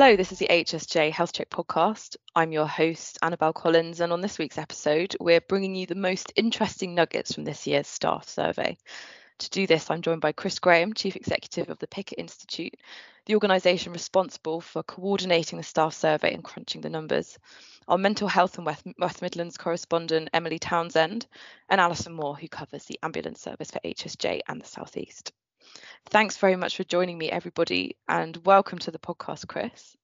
Hello, this is the HSJ Health Check podcast. I'm your host, Annabelle Collins, and on this week's episode, we're bringing you the most interesting nuggets from this year's staff survey. To do this, I'm joined by Chris Graham, Chief Executive of the Picker Institute, the organisation responsible for coordinating the staff survey and crunching the numbers, our mental health and West, West Midlands correspondent, Emily Townsend, and Alison Moore, who covers the ambulance service for HSJ and the South East. Thanks very much for joining me, everybody, and welcome to the podcast, Chris.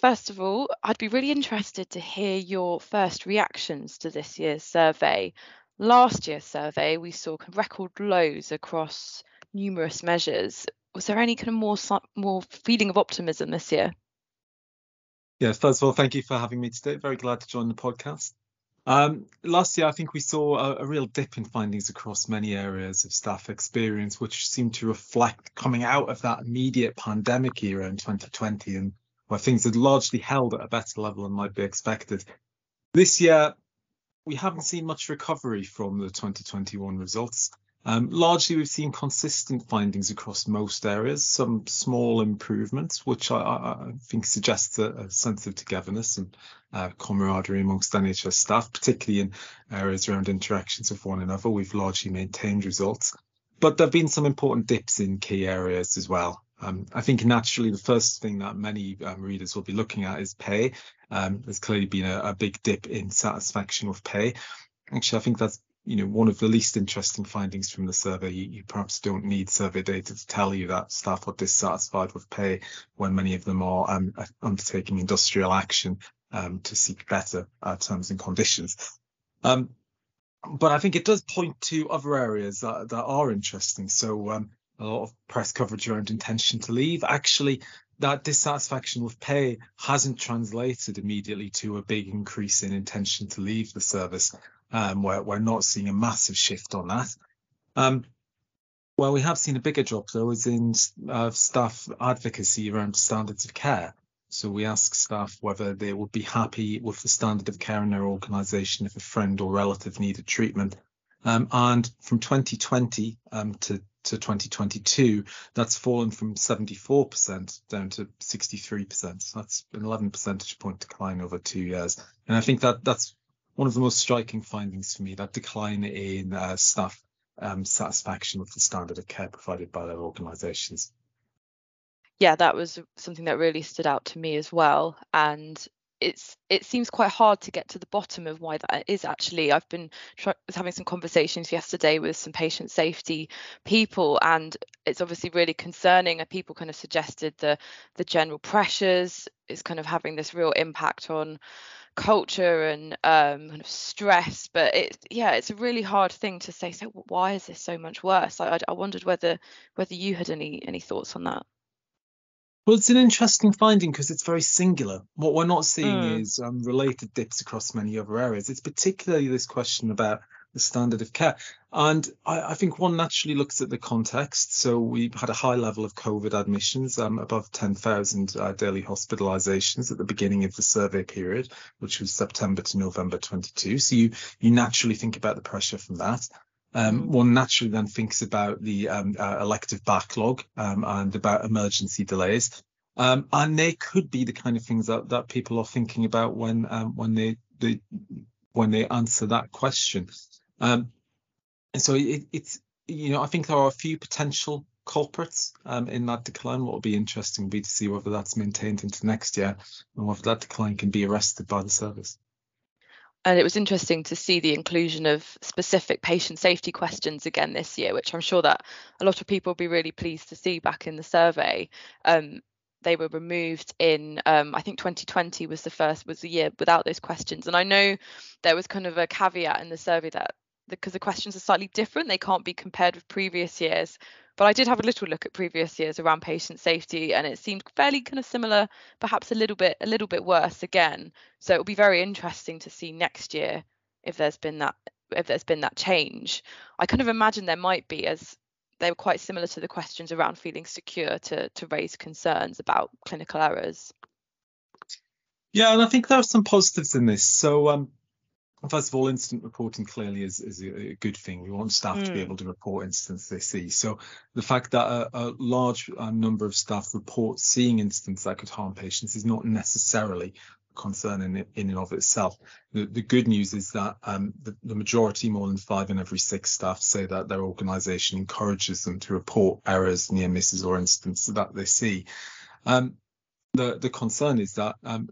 First of all, I'd be really interested to hear your first reactions to this year's survey. Last year's survey, we saw record lows across numerous measures. Was there any kind of more more feeling of optimism this year? Yeah, first of all, thank you for having me today. Very glad to join the podcast. Um, last year, I think we saw a, a, real dip in findings across many areas of staff experience, which seemed to reflect coming out of that immediate pandemic era in 2020 and where things had largely held at a better level than might be expected. This year, we haven't seen much recovery from the 2021 results. Um, largely, we've seen consistent findings across most areas, some small improvements, which I, I think suggests a, a, sense of togetherness and uh, camaraderie amongst NHS staff, particularly in areas around interactions with one another. We've largely maintained results, but there have been some important dips in key areas as well. Um, I think naturally the first thing that many um, readers will be looking at is pay. Um, there's clearly been a, a big dip in satisfaction with pay. Actually, I think that's you know, one of the least interesting findings from the survey, you, you, perhaps don't need survey data to tell you that staff are dissatisfied with pay when many of them are um, undertaking industrial action um, to seek better uh, terms and conditions. Um, but I think it does point to other areas that, that are interesting. So um, a lot of press coverage around intention to leave. Actually, that dissatisfaction with pay hasn't translated immediately to a big increase in intention to leave the service um, we're, we're not seeing a massive shift on that. Um, well, we have seen a bigger drop though, is in uh, staff advocacy around standards of care. So we ask staff whether they would be happy with the standard of care in their organisation if a friend or relative needed treatment. Um, and from 2020 um, to, to 2022, that's fallen from 74% down to 63%. So that's an 11 percentage point decline over two years. And I think that that's one of the most striking findings for me, that decline in uh, staff um, satisfaction with the standard of care provided by their organisations. Yeah, that was something that really stood out to me as well. And it's it seems quite hard to get to the bottom of why that is actually i've been try- was having some conversations yesterday with some patient safety people and it's obviously really concerning and people kind of suggested the the general pressures is kind of having this real impact on culture and um, kind of stress. But it, yeah, it's a really hard thing to say. So why is this so much worse? I, I wondered whether whether you had any any thoughts on that. Well, it's an interesting finding because it's very singular. What we're not seeing mm. is um, related dips across many other areas. It's particularly this question about the standard of care. And I, I, think one naturally looks at the context. So we had a high level of COVID admissions, um, above 10,000 uh, daily hospitalizations at the beginning of the survey period, which was September to November 22. So you, you naturally think about the pressure from that. Um, one naturally then thinks about the um, uh, elective backlog um, and about emergency delays. Um, and they could be the kind of things that, that people are thinking about when um, when they, they when they answer that question. Um, and so it, it's, you know, I think there are a few potential culprits in that decline. What will be interesting will be to see whether that's maintained into next year and whether that decline can be arrested by the service. And it was interesting to see the inclusion of specific patient safety questions again this year, which I'm sure that a lot of people will be really pleased to see back in the survey. Um, they were removed in um, I think 2020 was the first was the year without those questions and I know there was kind of a caveat in the survey that because the questions are slightly different. They can't be compared with previous years. But I did have a little look at previous years around patient safety, and it seemed fairly kind of similar, perhaps a little bit a little bit worse again. So it'll be very interesting to see next year if there's been that if there's been that change. I kind of imagine there might be as they were quite similar to the questions around feeling secure to to raise concerns about clinical errors. Yeah, and I think there are some positives in this. So um, first of all, incident reporting clearly is, is a, good thing. We want staff mm. to be hmm. able to report incidents they see. So the fact that a, a large um, number of staff report seeing incidents that could harm patients is not necessarily a concern in, in and of itself. The, the good news is that um, the, the, majority, more than five in every six staff, say that their organisation encourages them to report errors, near misses, or incidents that they see. Um, the the concern is that um,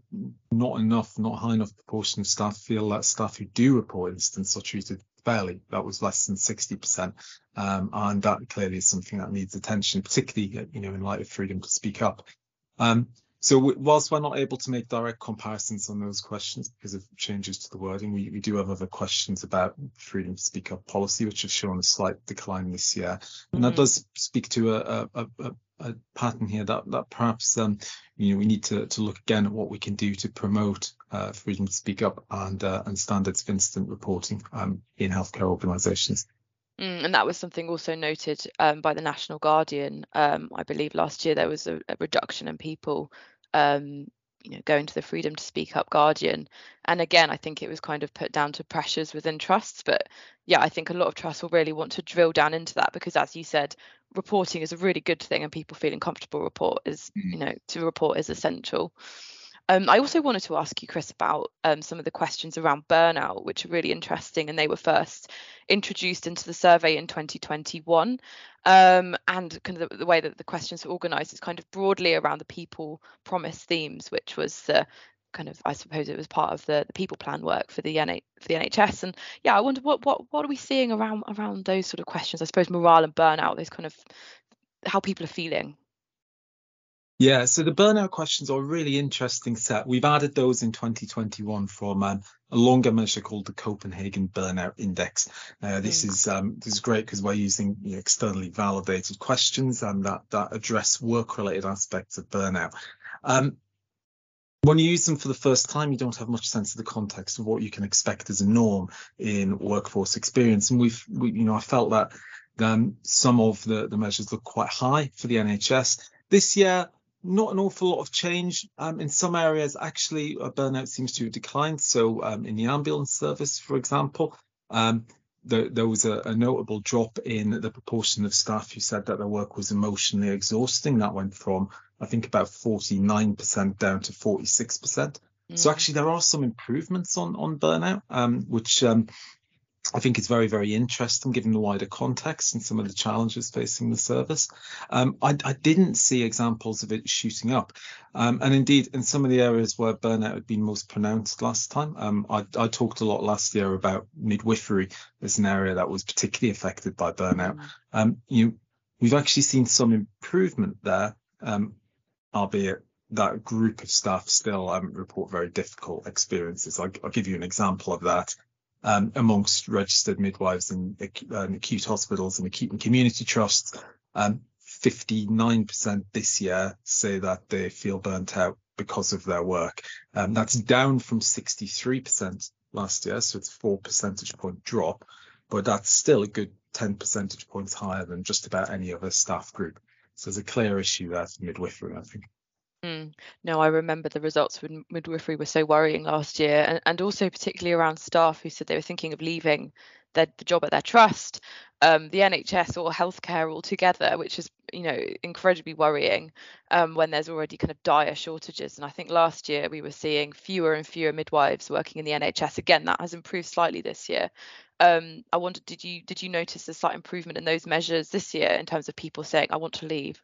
not enough, not high enough proportion of staff feel that staff who do report incidents are treated fairly. That was less than 60%, um, and that clearly is something that needs attention, particularly you know in light of freedom to speak up. Um, so whilst we're not able to make direct comparisons on those questions because of changes to the wording, we, we do have other questions about freedom to speak up policy, which have shown a slight decline this year. And mm-hmm. that does speak to a, a, a, a pattern here that that perhaps um, you know we need to to look again at what we can do to promote uh, freedom to speak up and uh, and standards of incident reporting um, in healthcare organisations. Mm, and that was something also noted um, by the National Guardian. Um, I believe last year there was a, a reduction in people um, you know going to the freedom to speak up guardian and again i think it was kind of put down to pressures within trusts but yeah i think a lot of trusts will really want to drill down into that because as you said reporting is a really good thing and people feeling comfortable report is mm. you know to report is essential um, I also wanted to ask you, Chris, about um, some of the questions around burnout, which are really interesting, and they were first introduced into the survey in 2021. Um, and kind of the, the, way that the questions are organised is kind of broadly around the people promise themes, which was the kind of, I suppose, it was part of the, the people plan work for the NH, for the NHS. And yeah, I wonder what what what are we seeing around around those sort of questions? I suppose morale and burnout, those kind of how people are feeling. Yeah, so the burnout questions are a really interesting set. We've added those in 2021 from um, a longer measure called the Copenhagen Burnout Index. Uh, this mm. is um, this is great because we're using you know, externally validated questions and that that address work-related aspects of burnout. Um, when you use them for the first time, you don't have much sense of the context of what you can expect as a norm in workforce experience. And we've, we, you know, I felt that um, some of the, the measures look quite high for the NHS. This year, not an awful lot of change. Um, in some areas, actually, uh, burnout seems to have declined. So, um, in the ambulance service, for example, um, there, there, was a, a, notable drop in the proportion of staff who said that their work was emotionally exhausting. That went from, I think, about 49% down to 46%. Mm. So actually, there are some improvements on on burnout, um, which um, I think it's very, very interesting given the wider context and some of the challenges facing the service. Um, I, I, didn't see examples of it shooting up. Um, and indeed, in some of the areas where burnout had been most pronounced last time, um, I, I, talked a lot last year about midwifery as an area that was particularly affected by burnout. Um, you, we've actually seen some improvement there, um, albeit that group of staff still um, report very difficult experiences. I'll, I'll, give you an example of that um, amongst registered midwives and, uh, acute hospitals and acute and community trusts. Um, 59% this year say that they feel burnt out because of their work. Um, that's down from 63% last year, so it's a four percentage point drop, but that's still a good 10 percentage points higher than just about any other staff group. So there's a clear issue there for midwifery, I think. Mm. No, I remember the results with midwifery were so worrying last year, and, and also particularly around staff who said they were thinking of leaving their, the job at their trust, um, the NHS or healthcare altogether, which is you know incredibly worrying um, when there's already kind of dire shortages. And I think last year we were seeing fewer and fewer midwives working in the NHS. Again, that has improved slightly this year. Um, I wondered, did you did you notice a slight improvement in those measures this year in terms of people saying I want to leave?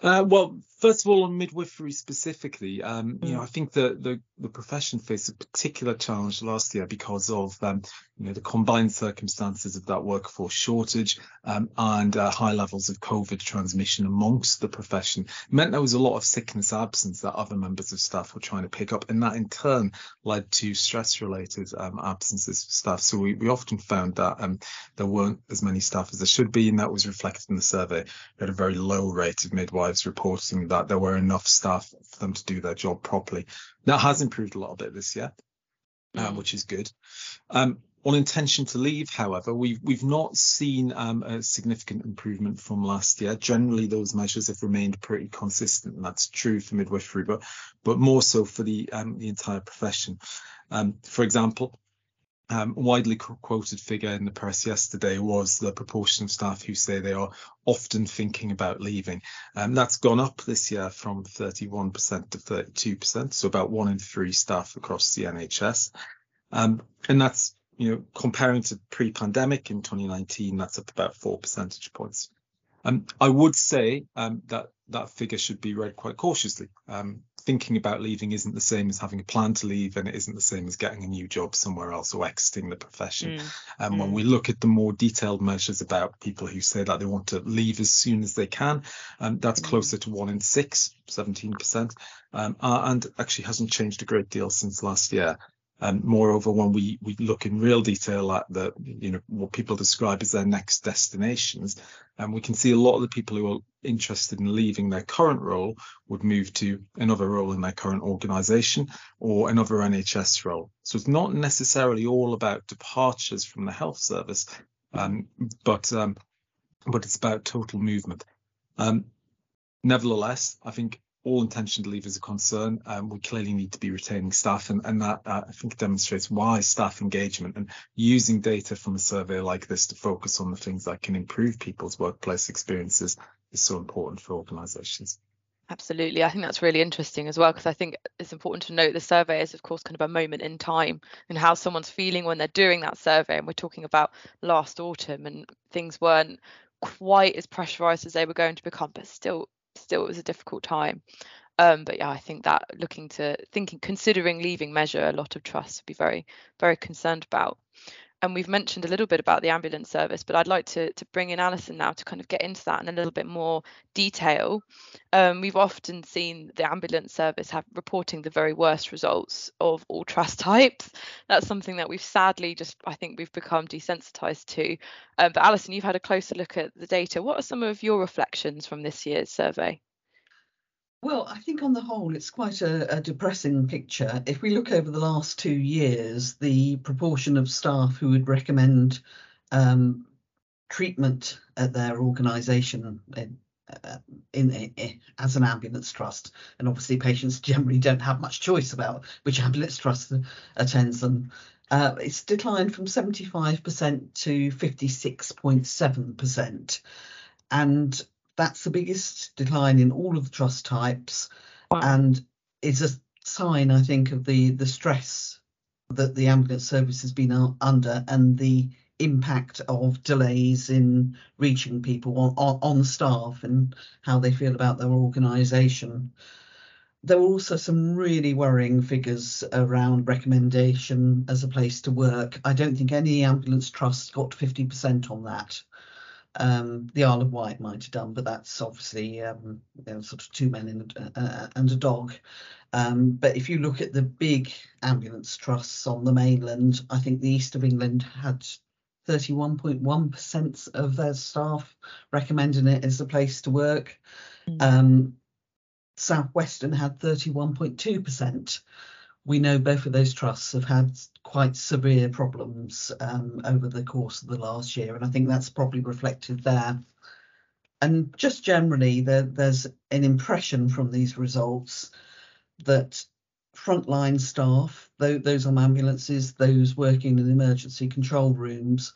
Uh, well, first of all, on midwifery specifically, um, you know, mm. I think the, the, the profession faced a particular challenge last year because of um, you know the combined circumstances of that workforce shortage um, and uh, high levels of COVID transmission amongst the profession it meant there was a lot of sickness absence that other members of staff were trying to pick up, and that in turn led to stress-related um, absences for staff. So we, we often found that um, there weren't as many staff as there should be, and that was reflected in the survey. We had a very low rate of midwives reporting that there were enough staff for them to do their job properly. That has improved a little bit this year, um, mm. which is good. Um, on intention to leave, however, we've we've not seen um, a significant improvement from last year. Generally, those measures have remained pretty consistent, and that's true for midwifery, but but more so for the um, the entire profession. Um, for example, um, widely quoted figure in the press yesterday was the proportion of staff who say they are often thinking about leaving. Um, that's gone up this year from 31% to 32%, so about one in three staff across the NHS. Um, and that's, you know, comparing to pre-pandemic in 2019, that's up about four percentage points. Um, I would say um, that that figure should be read quite cautiously. Um, thinking about leaving isn't the same as having a plan to leave, and it isn't the same as getting a new job somewhere else or exiting the profession. Mm. And mm. when we look at the more detailed measures about people who say that they want to leave as soon as they can, um, that's mm. closer to one in six, 17%, um, and actually hasn't changed a great deal since last year. And moreover, when we, we look in real detail at the, you know, what people describe as their next destinations, and we can see a lot of the people who are interested in leaving their current role would move to another role in their current organization or another NHS role. So it's not necessarily all about departures from the health service, um, but um, but it's about total movement. Um, nevertheless, I think all intention to leave is a concern. Um, we clearly need to be retaining staff, and, and that uh, I think demonstrates why staff engagement and using data from a survey like this to focus on the things that can improve people's workplace experiences is so important for organisations. Absolutely. I think that's really interesting as well, because I think it's important to note the survey is, of course, kind of a moment in time and how someone's feeling when they're doing that survey. And we're talking about last autumn and things weren't quite as pressurized as they were going to become, but still still it was a difficult time. Um, but yeah, I think that looking to thinking, considering leaving measure, a lot of trusts would be very, very concerned about. And we've mentioned a little bit about the ambulance service, but I'd like to, to bring in Alison now to kind of get into that in a little bit more detail. Um, we've often seen the ambulance service have reporting the very worst results of all trust types. That's something that we've sadly just, I think we've become desensitized to. Um, but Alison, you've had a closer look at the data. What are some of your reflections from this year's survey? Well, I think on the whole, it's quite a, a, depressing picture. If we look over the last two years, the proportion of staff who would recommend um, treatment at their organisation in, uh, in, in, as an ambulance trust, and obviously patients generally don't have much choice about which ambulance trust attends them. Uh, it's declined from 75% to 56.7%. And that's the biggest decline in all of the trust types, wow. and it's a sign, I think, of the the stress that the ambulance service has been under and the impact of delays in reaching people on, on, on staff and how they feel about their organisation. There were also some really worrying figures around recommendation as a place to work. I don't think any ambulance trust got 50% on that. Um, the Isle of Wight might have done, but that's obviously um, sort of two men and, uh, and a dog. Um, but if you look at the big ambulance trusts on the mainland, I think the East of England had 31.1% of their staff recommending it as a place to work. Mm. Um, Southwestern had 31.2% we know both of those trusts have had quite severe problems um, over the course of the last year, and I think that's probably reflected there. And just generally, there, there's an impression from these results that frontline staff, those on ambulances, those working in emergency control rooms,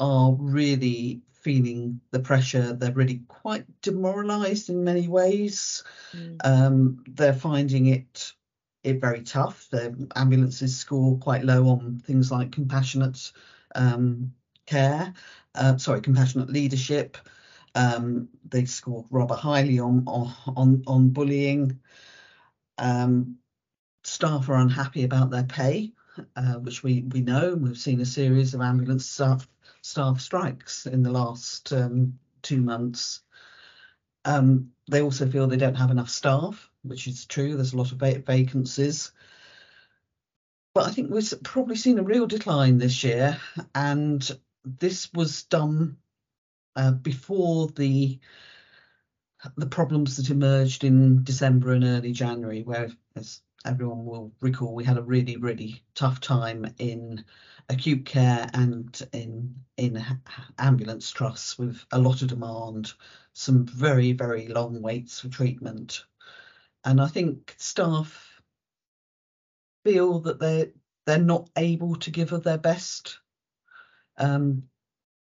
are really feeling the pressure. They're really quite demoralised in many ways. Mm. Um, they're finding it it very tough. The ambulances score quite low on things like compassionate um, care, uh, sorry, compassionate leadership. Um, they score rather highly on on on bullying. Um, staff are unhappy about their pay, uh, which we we know. We've seen a series of ambulance staff staff strikes in the last um, two months. Um, they also feel they don't have enough staff which is true. There's a lot of vacancies. But I think we've probably seen a real decline this year, and this was done uh, before the the problems that emerged in December and early January, where, as everyone will recall we had a really, really tough time in acute care and in in ambulance trusts with a lot of demand, some very, very long waits for treatment. And I think staff feel that they're they're not able to give of their best um,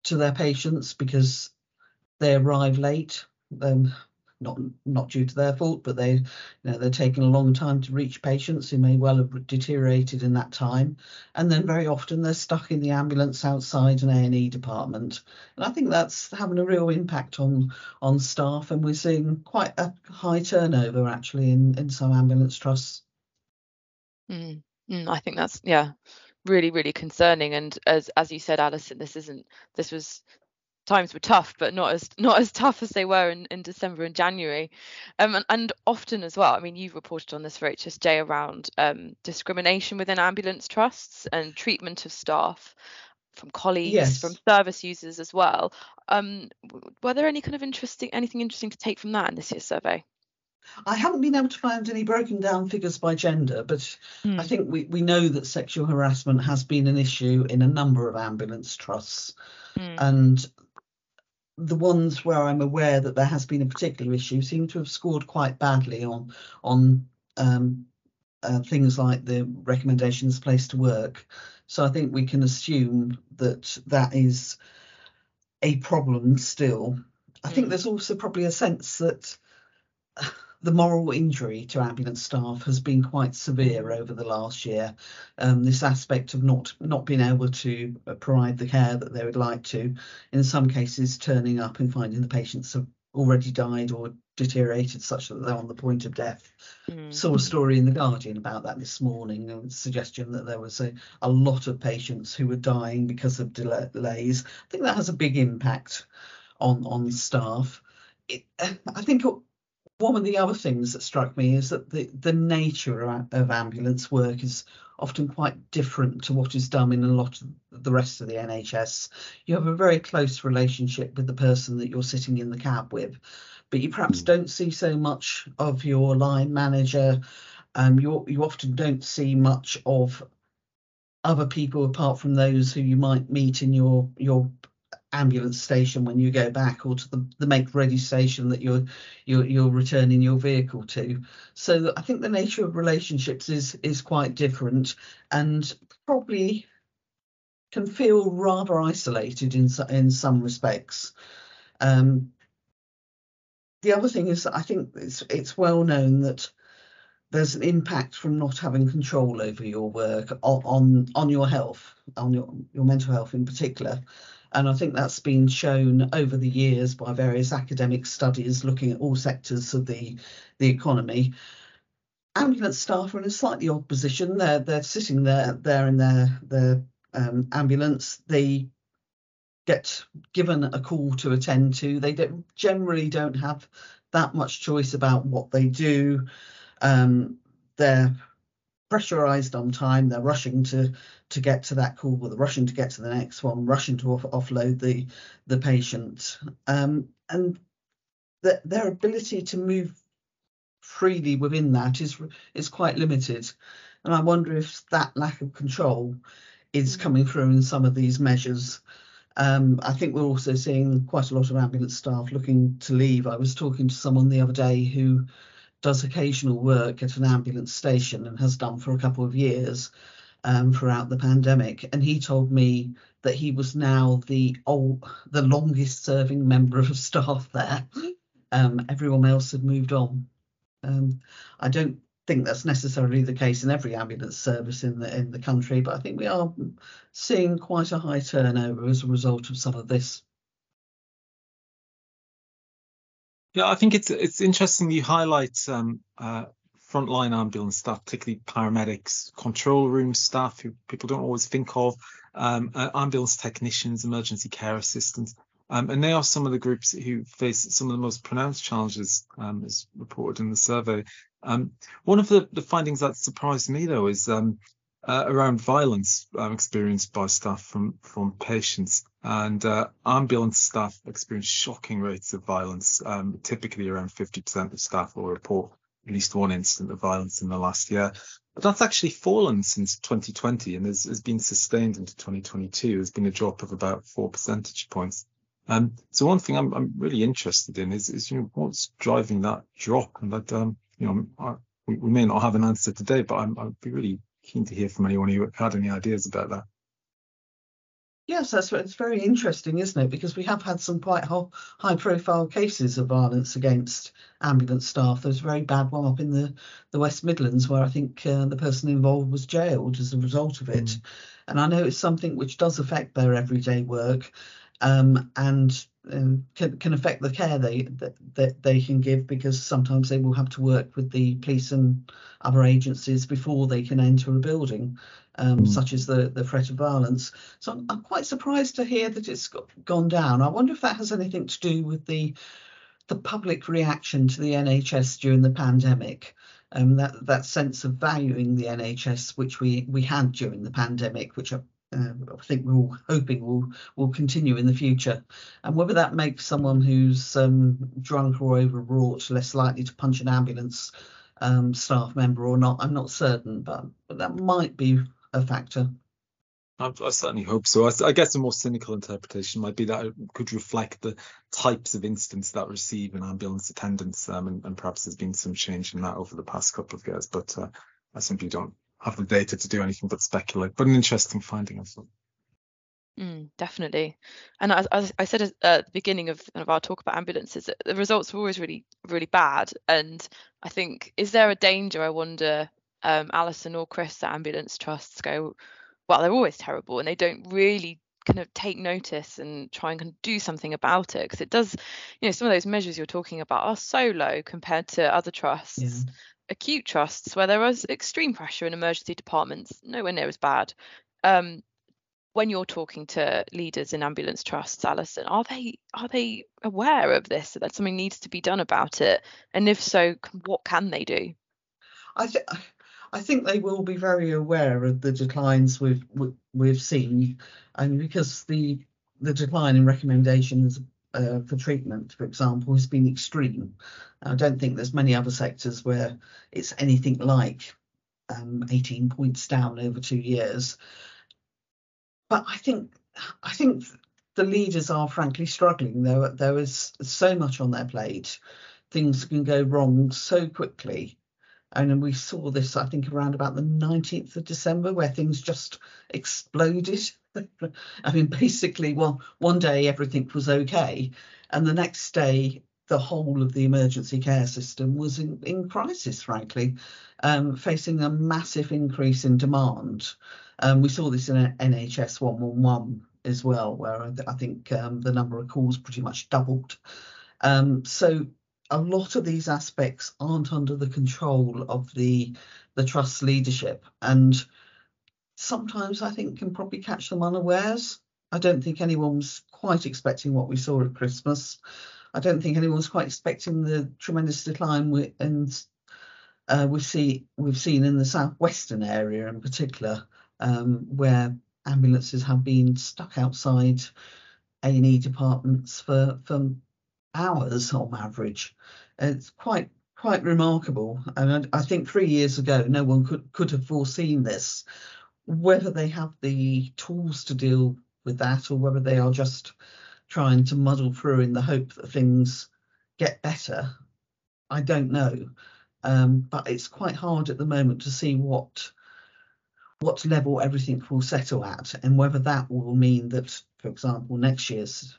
to their patients because they arrive late. Um, not not due to their fault, but they you know they're taking a long time to reach patients who may well have deteriorated in that time, and then very often they're stuck in the ambulance outside an A and E department, and I think that's having a real impact on on staff, and we're seeing quite a high turnover actually in in some ambulance trusts. Mm, mm, I think that's yeah really really concerning. And as as you said alison this isn't this was times were tough, but not as not as tough as they were in, in December and January. Um, and, and often as well, I mean, you've reported on this for HSJ around um, discrimination within ambulance trusts and treatment of staff from colleagues, yes. from service users as well. Um, were there any kind of interesting anything interesting to take from that in this year's survey? I haven't been able to find any broken down figures by gender, but mm. I think we, we know that sexual harassment has been an issue in a number of ambulance trusts. Mm. And the ones where I'm aware that there has been a particular issue seem to have scored quite badly on on um, uh, things like the recommendations place to work. So I think we can assume that that is a problem still. I think hmm. there's also probably a sense that the moral injury to ambulance staff has been quite severe over the last year. Um, this aspect of not not being able to uh, provide the care that they would like to, in some cases turning up and finding the patients have already died or deteriorated such that they're on the point of death. Mm. Saw a story in the Guardian about that this morning, a suggestion that there was a, a lot of patients who were dying because of delays. I think that has a big impact on on staff. It, I think one of the other things that struck me is that the, the nature of, of ambulance work is often quite different to what is done in a lot of the rest of the NHS. You have a very close relationship with the person that you're sitting in the cab with, but you perhaps mm. don't see so much of your line manager. Um, you you often don't see much of other people apart from those who you might meet in your your ambulance station when you go back or to the, the make ready station that you're, you're you're returning your vehicle to. So i think the nature of relationships is is quite different and probably can feel rather isolated in in some respects. Um, the other thing is that i think it's it's well known that there's an impact from not having control over your work on on, on your health on your, your mental health in particular and I think that's been shown over the years by various academic studies looking at all sectors of the, the economy. Ambulance staff are in a slightly odd position. They're they're sitting there there in their their um, ambulance. They get given a call to attend to. They don't, generally don't have that much choice about what they do. Um, they're pressurized on time. They're rushing to to get to that call, or they're rushing to get to the next one, rushing to off, offload the the patient, um, and the, their ability to move freely within that is is quite limited. And I wonder if that lack of control is mm. coming through in some of these measures. Um, I think we're also seeing quite a lot of ambulance staff looking to leave. I was talking to someone the other day who does occasional work at an ambulance station and has done for a couple of years um, throughout the pandemic. And he told me that he was now the old, the longest serving member of staff there. Um, everyone else had moved on. Um, I don't think that's necessarily the case in every ambulance service in the in the country, but I think we are seeing quite a high turnover as a result of some of this. Yeah, I think it's it's interesting you highlight um, uh, frontline ambulance staff, particularly paramedics, control room staff who people don't always think of, um, uh, ambulance technicians, emergency care assistants. Um, and they are some of the groups who face some of the most pronounced challenges, um, as reported in the survey. Um, one of the, the, findings that surprised me, though, is um, uh, around violence um, experienced by staff from from patients. And uh, ambulance staff experience shocking rates of violence. Um, typically, around 50% of staff will report at least one incident of violence in the last year. But that's actually fallen since 2020 and has, has been sustained into 2022. There's been a drop of about four percentage points. Um, so one thing I'm, I'm really interested in is, is, you know, what's driving that drop? And that, um, you know, I, we, may not have an answer today, but I'm, I'd be really keen to hear from anyone who had any ideas about that. Yes, that's it's very interesting, isn't it? Because we have had some quite high-profile cases of violence against ambulance staff. There was a very bad one up in the, the West Midlands where I think uh, the person involved was jailed as a result of it. Mm. And I know it's something which does affect their everyday work um, and um, can, can affect the care they that, that they can give because sometimes they will have to work with the police and other agencies before they can enter a building, um, mm. such as the the threat of violence. So I'm, I'm quite surprised to hear that it's got, gone down. I wonder if that has anything to do with the the public reaction to the NHS during the pandemic. Um, that that sense of valuing the NHS, which we we had during the pandemic, which uh, I think we're all hoping will will continue in the future. And whether that makes someone who's um, drunk or overwrought less likely to punch an ambulance um, staff member or not, I'm not certain, but, but that might be a factor. I, I certainly hope so. I, I, guess a more cynical interpretation might be that it could reflect the types of incidents that receive an ambulance attendance, um, and, and, perhaps there's been some change in that over the past couple of years. But uh, I simply don't have the data to do anything but speculate. But an interesting finding, I thought. Mm, definitely. And as, as, I said at the beginning of, of our talk about ambulances, the results were always really, really bad. And I think, is there a danger, I wonder, um, Alison or Chris, that ambulance trusts go, well, they're always terrible and they don't really kind of take notice and try and kind of do something about it because it does you know some of those measures you're talking about are so low compared to other trusts yeah acute trusts where there was extreme pressure in emergency departments, nowhere near as bad. Um, when you're talking to leaders in ambulance trusts, Alison, are they are they aware of this that something needs to be done about it? And if so, what can they do? I think I think they will be very aware of the declines we've we've seen, and because the the decline in recommendations uh, for treatment, for example, has been extreme. I don't think there's many other sectors where it's anything like um, 18 points down over two years. But I think I think the leaders are frankly struggling. There there is so much on their plate. Things can go wrong so quickly. And we saw this, I think, around about the 19th of December, where things just exploded I mean, basically, well, one day everything was okay, and the next day the whole of the emergency care system was in, in crisis, frankly, um, facing a massive increase in demand. Um, we saw this in NHS 111 as well, where I think um, the number of calls pretty much doubled. Um, so a lot of these aspects aren't under the control of the the trust leadership, and sometimes I think can probably catch them unawares. I don't think anyone's quite expecting what we saw at Christmas. I don't think anyone's quite expecting the tremendous decline we, and uh, we see we've seen in the southwestern area in particular, um, where ambulances have been stuck outside A&E departments for for hours on average. It's quite quite remarkable, and I, I think three years ago no one could could have foreseen this whether they have the tools to deal with that or whether they are just trying to muddle through in the hope that things get better, I don't know. Um, but it's quite hard at the moment to see what what level everything will settle at and whether that will mean that, for example, next year's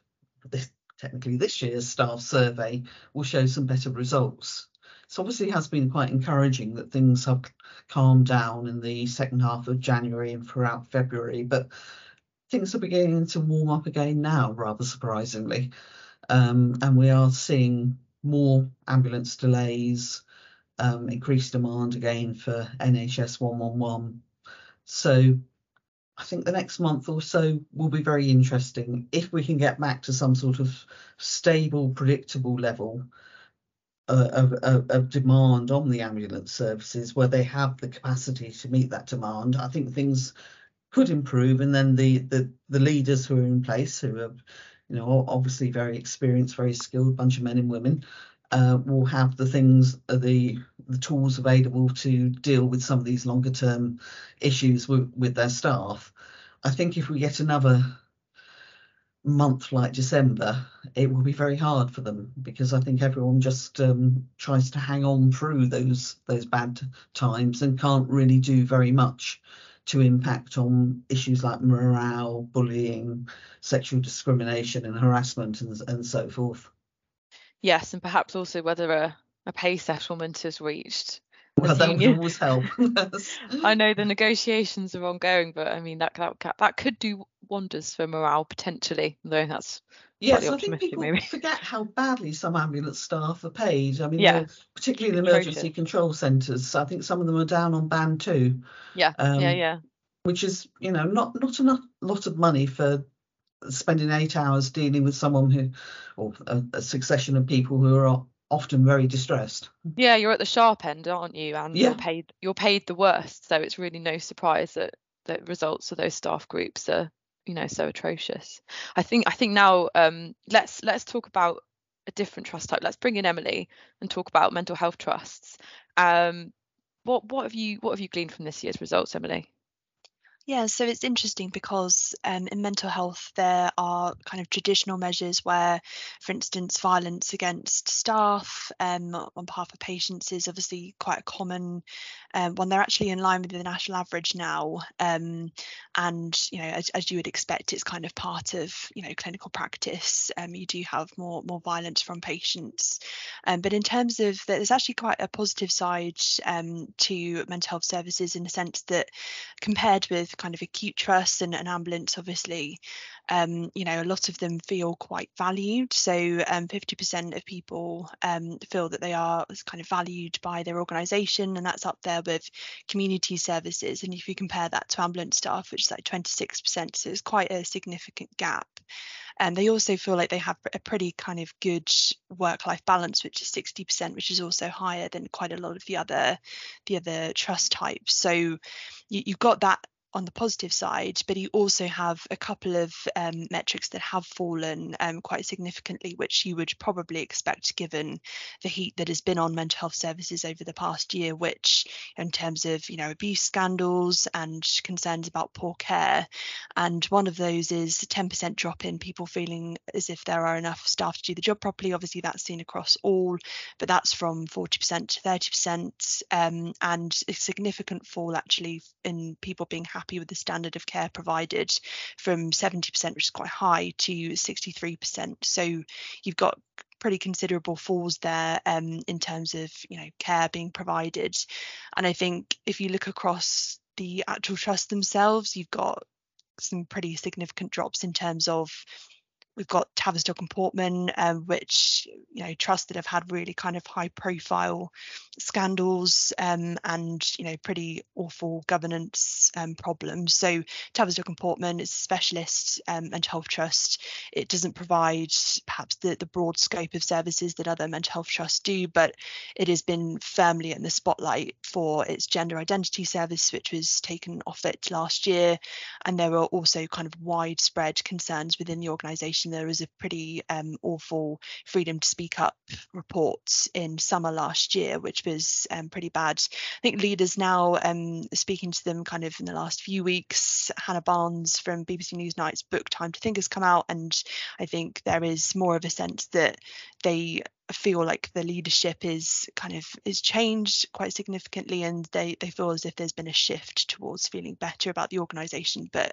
this technically this year's staff survey will show some better results. So obviously it has been quite encouraging that things have calmed down in the second half of January and throughout February, but things are beginning to warm up again now, rather surprisingly. Um, and we are seeing more ambulance delays, um, increased demand again for NHS 111. So I think the next month or so will be very interesting if we can get back to some sort of stable, predictable level uh, of, of, of, demand on the ambulance services where they have the capacity to meet that demand, I think things could improve. And then the the, the leaders who are in place, who are, you know, obviously very experienced, very skilled bunch of men and women, uh, will have the things, uh, the the tools available to deal with some of these longer term issues with, with their staff. I think if we get another month like December, it will be very hard for them because I think everyone just um, tries to hang on through those those bad times and can't really do very much to impact on issues like morale, bullying, sexual discrimination and harassment and, and so forth. Yes, and perhaps also whether a, a pay settlement is reached. Well, that would always help. I know the negotiations are ongoing, but I mean that that that could do wonders for morale potentially, though that's yes, I think people maybe. forget how badly some ambulance staff are paid. I mean, yeah. particularly the emergency control centres. I think some of them are down on band two. Yeah, um, yeah, yeah. Which is, you know, not not enough lot of money for spending eight hours dealing with someone who, or a, a succession of people who are often very distressed. Yeah, you're at the sharp end, aren't you? And yeah. you're paid you're paid the worst, so it's really no surprise that the results of those staff groups are, you know, so atrocious. I think I think now um, let's let's talk about a different trust type. Let's bring in Emily and talk about mental health trusts. Um, what what have you what have you gleaned from this year's results, Emily? Yeah, so it's interesting because um, in mental health, there are kind of traditional measures where, for instance, violence against staff um, on behalf of patients is obviously quite a common um, one. They're actually in line with the national average now. Um, and, you know, as, as, you would expect, it's kind of part of, you know, clinical practice. Um, you do have more, more violence from patients. Um, but in terms of, that, there's actually quite a positive side to mental health services in the sense that compared with kind of acute trusts and an ambulance obviously um, you know a lot of them feel quite valued. So um, 50% of people um, feel that they are kind of valued by their organization and that's up there with community services. And if you compare that to ambulance staff which is like 26% so it's quite a significant gap. And they also feel like they have a pretty kind of good work-life balance, which is 60%, which is also higher than quite a lot of the other the other trust types. So you, you've got that on the positive side, but you also have a couple of um, metrics that have fallen um, quite significantly, which you would probably expect given the heat that has been on mental health services over the past year, which in terms of you know abuse scandals and concerns about poor care, and one of those is a 10% drop in people feeling as if there are enough staff to do the job properly. Obviously, that's seen across all, but that's from 40% to 30%, um, and a significant fall actually in people being happy happy with the standard of care provided from 70%, which is quite high, to 63%. So you've got pretty considerable falls there um, in terms of you know care being provided. And I think if you look across the actual trusts themselves, you've got some pretty significant drops in terms of we've got Tavistock and Portman, um, which you know trusts that have had really kind of high profile scandals um, and you know pretty awful governance um, problems. So Tavistock and Portman is a specialist um, mental health trust. It doesn't provide perhaps the, the broad scope of services that other mental health trusts do, but it has been firmly in the spotlight for its gender identity service, which was taken off it last year. And there were also kind of widespread concerns within the organisation. There was a pretty um, awful freedom to speak up report in summer last year, which was um, pretty bad. I think leaders now um, speaking to them kind of in the last few weeks. Hannah Barnes from BBC Newsnight's book Time to Think has come out, and I think there is more of a sense that they feel like the leadership is kind of is changed quite significantly and they they feel as if there's been a shift towards feeling better about the organization but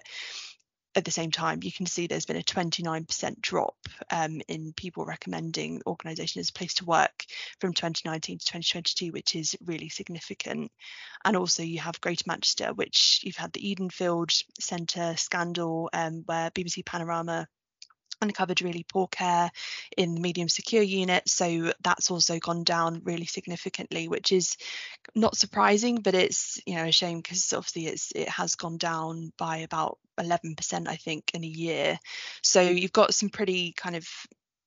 at the same time, you can see there's been a 29% drop um, in people recommending organisation as a place to work from 2019 to 2022, which is really significant. And also, you have Greater Manchester, which you've had the Edenfield Centre scandal, um, where BBC Panorama uncovered really poor care in the medium secure unit. So that's also gone down really significantly, which is not surprising, but it's you know a shame because obviously it's it has gone down by about 11% I think in a year. So you've got some pretty kind of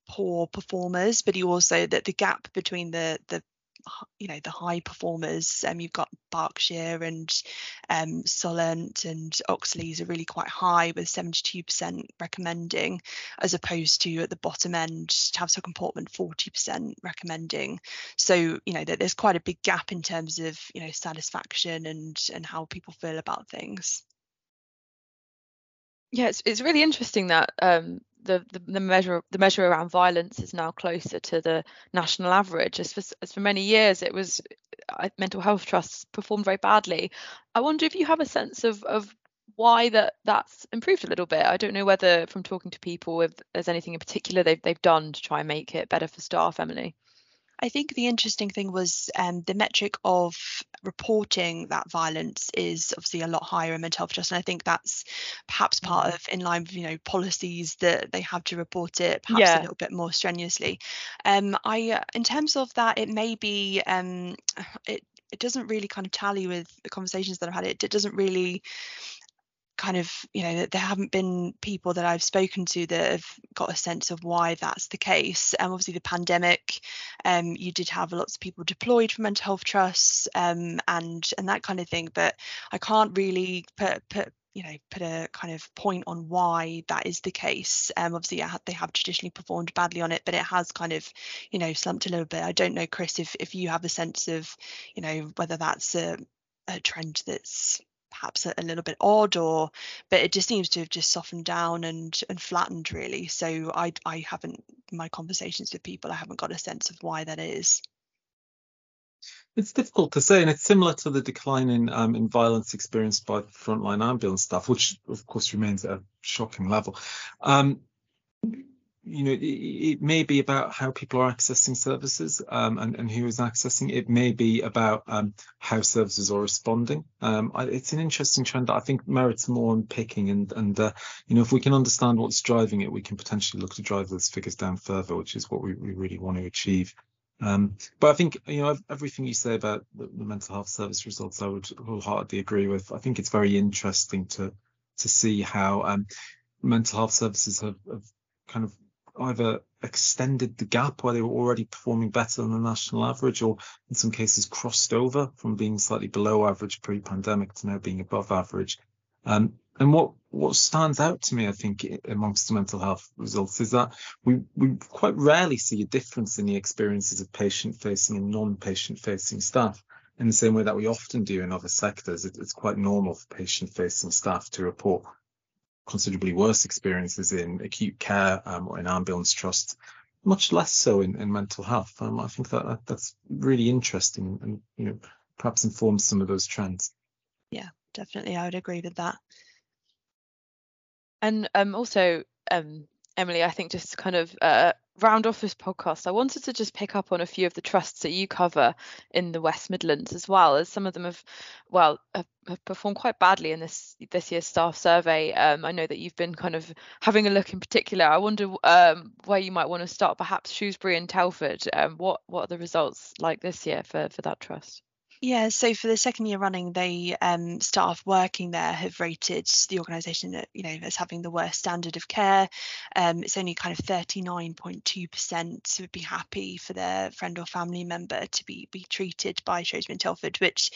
poor performers, but you also that the gap between the the you know the high performers. Um, you've got Berkshire and um, Solent and Oxleas are really quite high with 72% recommending, as opposed to at the bottom end, Tavistock and Portman 40% recommending. So you know that there's quite a big gap in terms of you know satisfaction and and how people feel about things. Yeah, it's it's really interesting that um, the, the, the measure the measure around violence is now closer to the national average. As for, as for many years, it was uh, mental health trusts performed very badly. I wonder if you have a sense of of why that that's improved a little bit. I don't know whether from talking to people if there's anything in particular they've they've done to try and make it better for staff, Emily. I think the interesting thing was um, the metric of reporting that violence is obviously a lot higher in mental health trust, and I think that's perhaps part mm. of in line with you know policies that they have to report it perhaps yeah. a little bit more strenuously. Um, I uh, in terms of that, it may be um, it it doesn't really kind of tally with the conversations that I've had. It, it doesn't really kind of you know there haven't been people that I've spoken to that have got a sense of why that's the case. And um, obviously the pandemic, um, you did have lots of people deployed for mental health trusts um, and and that kind of thing. But I can't really put put you know put a kind of point on why that is the case um obviously they have traditionally performed badly on it but it has kind of you know slumped a little bit i don't know chris if if you have a sense of you know whether that's a, a trend that's perhaps a, little bit odd or but it just seems to have just softened down and and flattened really so i i haven't my conversations with people i haven't got a sense of why that is it's difficult to say, and it's similar to the decline in um, in violence experienced by frontline ambulance staff, which of course remains at a shocking level. Um, you know, it, may be about how people are accessing services um, and, and who is accessing. It may be about um, how services are responding. Um, I, it's an interesting trend that I think merits more unpicking. And, and uh, you know, if we can understand what's driving it, we can potentially look to drive those figures down further, which is what we, we really want to achieve. Um, but I think you know everything you say about the, the mental health service results, I would wholeheartedly agree with. I think it's very interesting to to see how um, mental health services have, have kind of either extended the gap where they were already performing better than the national average, or in some cases crossed over from being slightly below average pre-pandemic to now being above average. Um, and what what stands out to me, I think, amongst the mental health results is that we we quite rarely see a difference in the experiences of patient-facing and non-patient-facing staff. In the same way that we often do in other sectors, it, it's quite normal for patient-facing staff to report considerably worse experiences in acute care um, or in ambulance trusts, much less so in, in mental health. Um, I think that that's really interesting and you know perhaps informs some of those trends. Yeah, definitely, I would agree with that. And um, also, um, Emily, I think just kind of uh, round off this podcast, I wanted to just pick up on a few of the trusts that you cover in the West Midlands as well, as some of them have, well, have, have performed quite badly in this this year's staff survey. Um, I know that you've been kind of having a look in particular. I wonder um, where you might want to start, perhaps Shrewsbury and Telford. Um, what what are the results like this year for for that trust? Yeah, so for the second year running, they um, staff working there have rated the organisation that you know as having the worst standard of care. Um, it's only kind of 39.2% would be happy for their friend or family member to be be treated by Shrewsbury Telford, which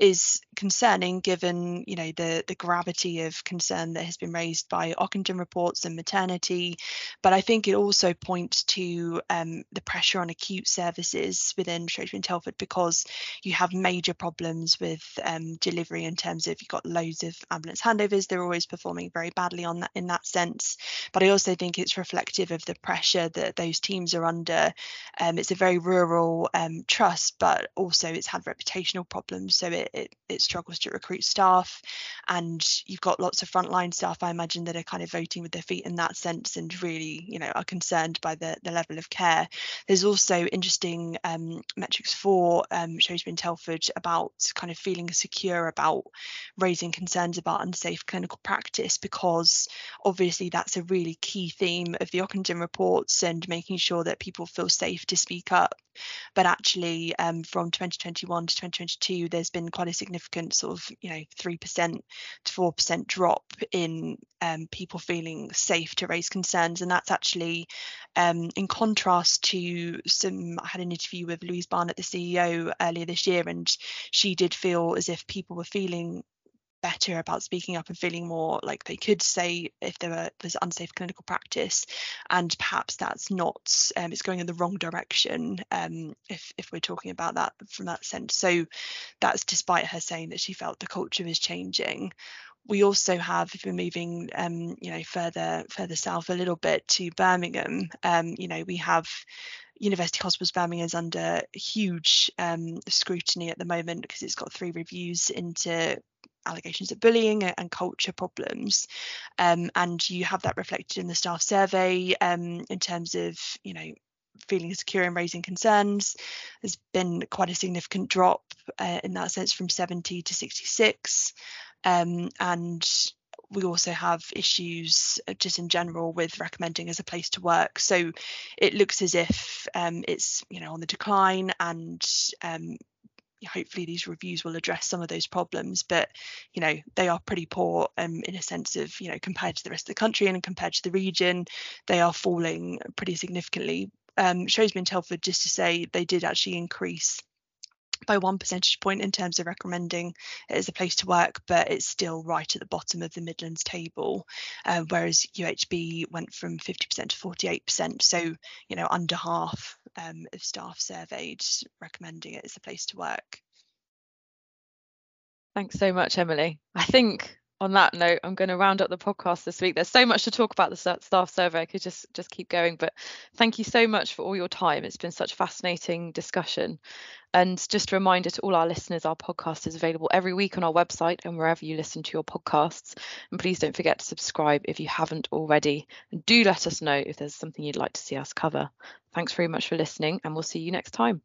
is concerning given you know the the gravity of concern that has been raised by Ockenden reports and maternity. But I think it also points to um, the pressure on acute services within Shrewsbury Telford because you have major problems with um, delivery in terms of you've got loads of ambulance handovers. They're always performing very badly on that in that sense. But I also think it's reflective of the pressure that those teams are under. Um, it's a very rural um, trust, but also it's had reputational problems, so it, it, it struggles to recruit staff. And you've got lots of frontline staff, I imagine, that are kind of voting with their feet in that sense and really, you know, are concerned by the the level of care. There's also interesting um, metrics for um, Shrewsbury and Telford about kind of feeling secure about raising concerns about unsafe clinical practice because obviously that's a really key theme of the Ockenden reports and making sure that people feel safe to speak up. But actually, um, from 2021 to 2022, there's been quite a significant sort of, you know, 3% to 4% drop in um, people feeling safe to raise concerns. And that's actually um, in contrast to some, I had an interview with Louise Barnett, the CEO, earlier this year, and she did feel as if people were feeling better about speaking up and feeling more like they could say if there were there's unsafe clinical practice and perhaps that's not um, it's going in the wrong direction um, if if we're talking about that from that sense so that's despite her saying that she felt the culture is changing we also have if we're moving um, you know further further south a little bit to Birmingham um, you know we have University Hospitals Birmingham is under huge um, scrutiny at the moment because it's got three reviews into allegations of bullying and culture problems. Um, and you have that reflected in the staff survey um, in terms of, you know, feeling secure and raising concerns. There's been quite a significant drop uh, in that sense from 70 to 66. Um, and we also have issues uh, just in general with recommending as a place to work. So it looks as if um, it's you know on the decline, and um, hopefully these reviews will address some of those problems. But you know they are pretty poor um, in a sense of you know compared to the rest of the country and compared to the region, they are falling pretty significantly. Um, Shrewsbury and Telford, just to say, they did actually increase by one percentage point in terms of recommending it as a place to work, but it's still right at the bottom of the Midlands table, uh, whereas UHB went from 50% to 48%. So, you know, under half um, of staff surveyed recommending it as a place to work. Thanks so much, Emily. I think on that note, I'm going to round up the podcast this week. There's so much to talk about the staff survey. I could just just keep going, but thank you so much for all your time. It's been such a fascinating discussion. And just a reminder to all our listeners, our podcast is available every week on our website and wherever you listen to your podcasts. And please don't forget to subscribe if you haven't already. And do let us know if there's something you'd like to see us cover. Thanks very much for listening, and we'll see you next time.